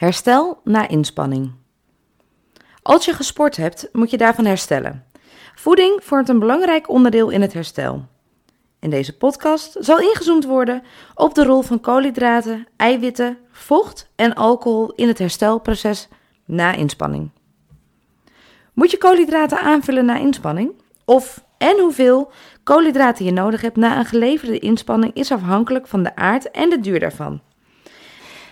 Herstel na inspanning. Als je gesport hebt, moet je daarvan herstellen. Voeding vormt een belangrijk onderdeel in het herstel. In deze podcast zal ingezoomd worden op de rol van koolhydraten, eiwitten, vocht en alcohol in het herstelproces na inspanning. Moet je koolhydraten aanvullen na inspanning? Of en hoeveel koolhydraten je nodig hebt na een geleverde inspanning is afhankelijk van de aard en de duur daarvan.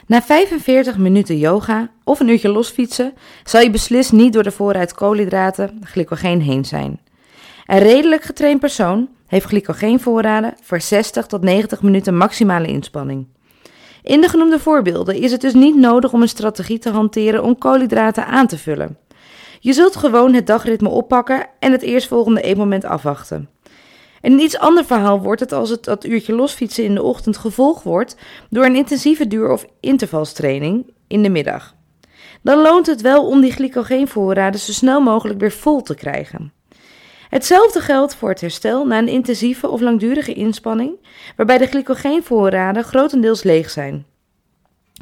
Na 45 minuten yoga of een uurtje losfietsen zal je beslist niet door de voorraad koolhydraten, glycogeen heen zijn. Een redelijk getraind persoon heeft glycogeenvoorraden voor 60 tot 90 minuten maximale inspanning. In de genoemde voorbeelden is het dus niet nodig om een strategie te hanteren om koolhydraten aan te vullen. Je zult gewoon het dagritme oppakken en het eerstvolgende eetmoment afwachten. En een iets ander verhaal wordt het als het dat uurtje losfietsen in de ochtend gevolgd wordt door een intensieve duur- of intervalstraining in de middag. Dan loont het wel om die glycogeenvoorraden zo snel mogelijk weer vol te krijgen. Hetzelfde geldt voor het herstel na een intensieve of langdurige inspanning, waarbij de glycogeenvoorraden grotendeels leeg zijn.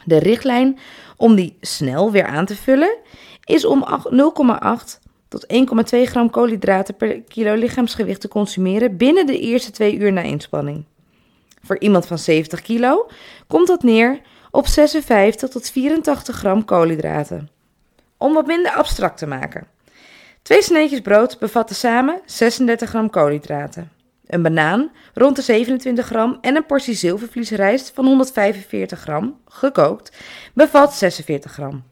De richtlijn om die snel weer aan te vullen is om 0,8 tot 1,2 gram koolhydraten per kilo lichaamsgewicht te consumeren binnen de eerste twee uur na inspanning. Voor iemand van 70 kilo komt dat neer op 56 tot 84 gram koolhydraten. Om wat minder abstract te maken. Twee sneetjes brood bevatten samen 36 gram koolhydraten. Een banaan rond de 27 gram en een portie zilvervliesrijst van 145 gram, gekookt, bevat 46 gram.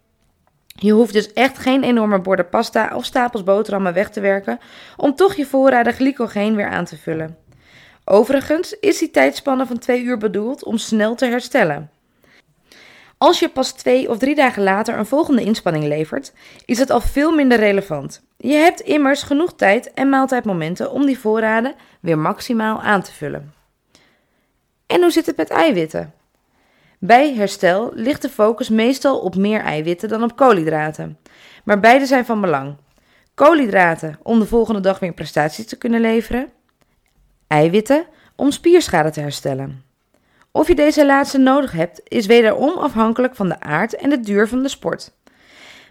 Je hoeft dus echt geen enorme borden pasta of stapels boterhammen weg te werken om toch je voorraden glycogeen weer aan te vullen. Overigens is die tijdspanne van 2 uur bedoeld om snel te herstellen. Als je pas twee of drie dagen later een volgende inspanning levert, is het al veel minder relevant. Je hebt immers genoeg tijd en maaltijdmomenten om die voorraden weer maximaal aan te vullen. En hoe zit het met eiwitten? Bij herstel ligt de focus meestal op meer eiwitten dan op koolhydraten. Maar beide zijn van belang. Koolhydraten om de volgende dag weer prestaties te kunnen leveren. Eiwitten om spierschade te herstellen. Of je deze laatste nodig hebt, is wederom afhankelijk van de aard en de duur van de sport.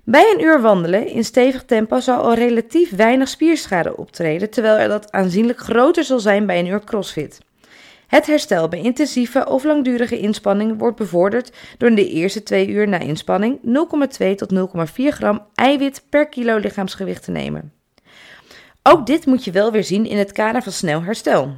Bij een uur wandelen in stevig tempo zal al relatief weinig spierschade optreden, terwijl er dat aanzienlijk groter zal zijn bij een uur crossfit. Het herstel bij intensieve of langdurige inspanning wordt bevorderd door in de eerste twee uur na inspanning 0,2 tot 0,4 gram eiwit per kilo lichaamsgewicht te nemen. Ook dit moet je wel weer zien in het kader van snel herstel.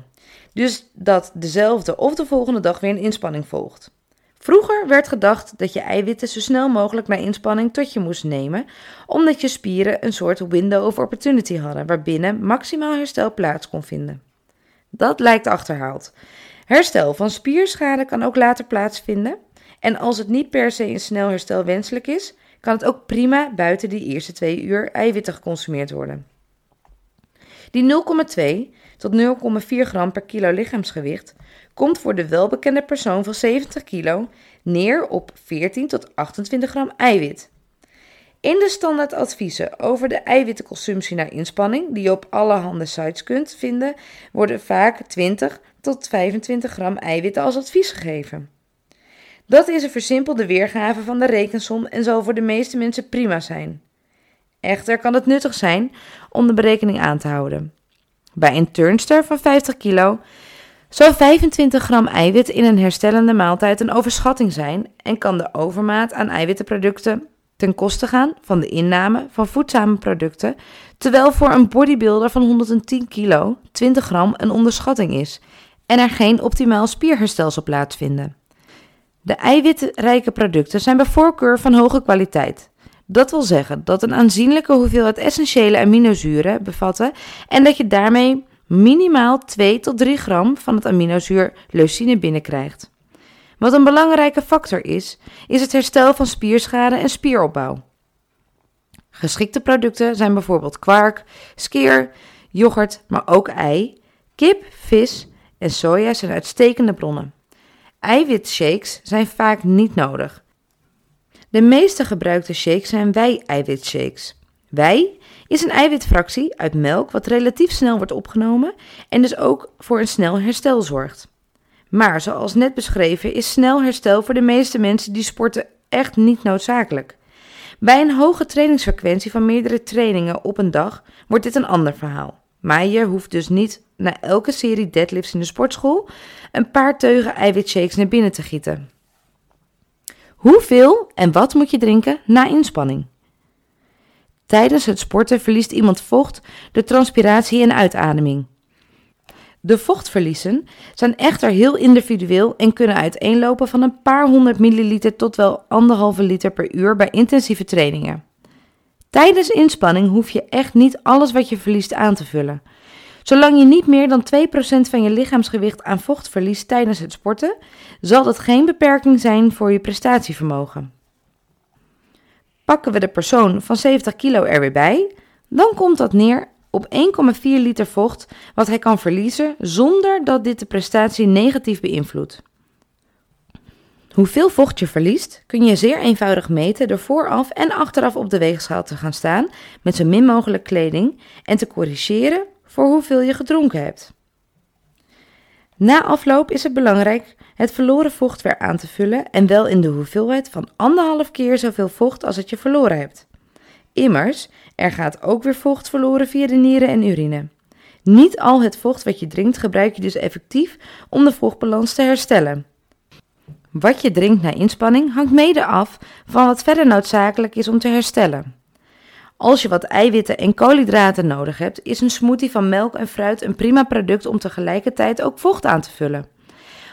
Dus dat dezelfde of de volgende dag weer een inspanning volgt. Vroeger werd gedacht dat je eiwitten zo snel mogelijk na inspanning tot je moest nemen, omdat je spieren een soort window of opportunity hadden waarbinnen maximaal herstel plaats kon vinden. Dat lijkt achterhaald. Herstel van spierschade kan ook later plaatsvinden. En als het niet per se een snel herstel wenselijk is, kan het ook prima buiten die eerste twee uur eiwitten geconsumeerd worden. Die 0,2 tot 0,4 gram per kilo lichaamsgewicht komt voor de welbekende persoon van 70 kilo neer op 14 tot 28 gram eiwit. In de standaardadviezen over de eiwittenconsumptie na inspanning, die je op allerhande sites kunt vinden, worden vaak 20 tot 25 gram eiwitten als advies gegeven. Dat is een versimpelde weergave van de rekensom en zal voor de meeste mensen prima zijn. Echter kan het nuttig zijn om de berekening aan te houden. Bij een turnster van 50 kilo zou 25 gram eiwit in een herstellende maaltijd een overschatting zijn en kan de overmaat aan eiwittenproducten ten koste gaan van de inname van voedzame producten, terwijl voor een bodybuilder van 110 kilo 20 gram een onderschatting is en er geen optimaal spierherstel zal plaatsvinden. De eiwitrijke producten zijn bij voorkeur van hoge kwaliteit. Dat wil zeggen dat een aanzienlijke hoeveelheid essentiële aminozuren bevatten en dat je daarmee minimaal 2 tot 3 gram van het aminozuur leucine binnenkrijgt. Wat een belangrijke factor is, is het herstel van spierschade en spieropbouw. Geschikte producten zijn bijvoorbeeld kwark, skeer, yoghurt, maar ook ei, kip, vis en soja zijn uitstekende bronnen. Eiwitshakes zijn vaak niet nodig. De meeste gebruikte shakes zijn wei-eiwitshakes. Wei is een eiwitfractie uit melk wat relatief snel wordt opgenomen en dus ook voor een snel herstel zorgt. Maar zoals net beschreven is snel herstel voor de meeste mensen die sporten echt niet noodzakelijk. Bij een hoge trainingsfrequentie van meerdere trainingen op een dag wordt dit een ander verhaal. Maar je hoeft dus niet na elke serie deadlifts in de sportschool een paar teugen eiwitshakes naar binnen te gieten. Hoeveel en wat moet je drinken na inspanning? Tijdens het sporten verliest iemand vocht door transpiratie en uitademing. De vochtverliezen zijn echter heel individueel en kunnen uiteenlopen van een paar honderd milliliter tot wel anderhalve liter per uur bij intensieve trainingen. Tijdens inspanning hoef je echt niet alles wat je verliest aan te vullen. Zolang je niet meer dan 2% van je lichaamsgewicht aan vocht verliest tijdens het sporten, zal dat geen beperking zijn voor je prestatievermogen. Pakken we de persoon van 70 kilo er weer bij, dan komt dat neer op 1,4 liter vocht wat hij kan verliezen zonder dat dit de prestatie negatief beïnvloedt. Hoeveel vocht je verliest kun je zeer eenvoudig meten door vooraf en achteraf op de weegschaal te gaan staan met zo min mogelijk kleding en te corrigeren voor hoeveel je gedronken hebt. Na afloop is het belangrijk het verloren vocht weer aan te vullen en wel in de hoeveelheid van anderhalf keer zoveel vocht als het je verloren hebt. Immers, er gaat ook weer vocht verloren via de nieren en urine. Niet al het vocht wat je drinkt gebruik je dus effectief om de vochtbalans te herstellen. Wat je drinkt na inspanning hangt mede af van wat verder noodzakelijk is om te herstellen. Als je wat eiwitten en koolhydraten nodig hebt, is een smoothie van melk en fruit een prima product om tegelijkertijd ook vocht aan te vullen.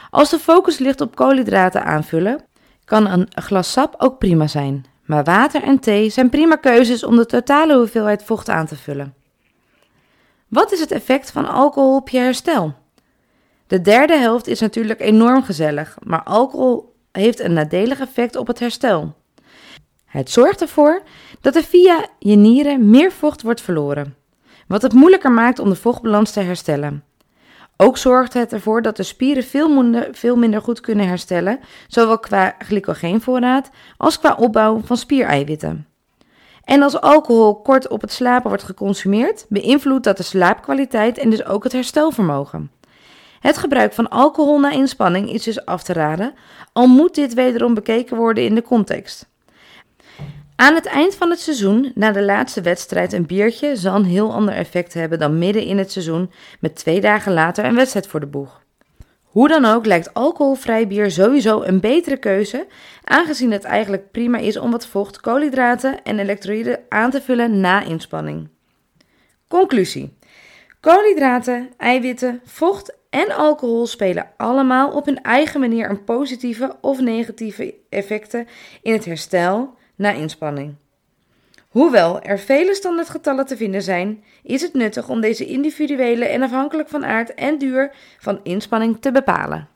Als de focus ligt op koolhydraten aanvullen, kan een glas sap ook prima zijn. Maar water en thee zijn prima keuzes om de totale hoeveelheid vocht aan te vullen. Wat is het effect van alcohol op je herstel? De derde helft is natuurlijk enorm gezellig, maar alcohol heeft een nadelig effect op het herstel. Het zorgt ervoor dat er via je nieren meer vocht wordt verloren, wat het moeilijker maakt om de vochtbalans te herstellen. Ook zorgt het ervoor dat de spieren veel minder, goed kunnen herstellen, zowel qua glycogeenvoorraad als qua opbouw van spiereiwitten. En als alcohol kort op het slapen wordt geconsumeerd, beïnvloedt dat de slaapkwaliteit en dus ook het herstelvermogen. Het gebruik van alcohol na inspanning is dus af te raden, al moet dit wederom bekeken worden in de context. Aan het eind van het seizoen, na de laatste wedstrijd, een biertje zal een heel ander effect hebben dan midden in het seizoen met twee dagen later een wedstrijd voor de boeg. Hoe dan ook lijkt alcoholvrij bier sowieso een betere keuze, aangezien het eigenlijk prima is om wat vocht, koolhydraten en elektrolyten aan te vullen na inspanning. Conclusie: Koolhydraten, eiwitten, vocht en alcohol spelen allemaal op hun eigen manier een positieve of negatieve effecten in het herstel na inspanning. Hoewel er vele standaardgetallen te vinden zijn, is het nuttig om deze individuele en afhankelijk van aard en duur van inspanning te bepalen.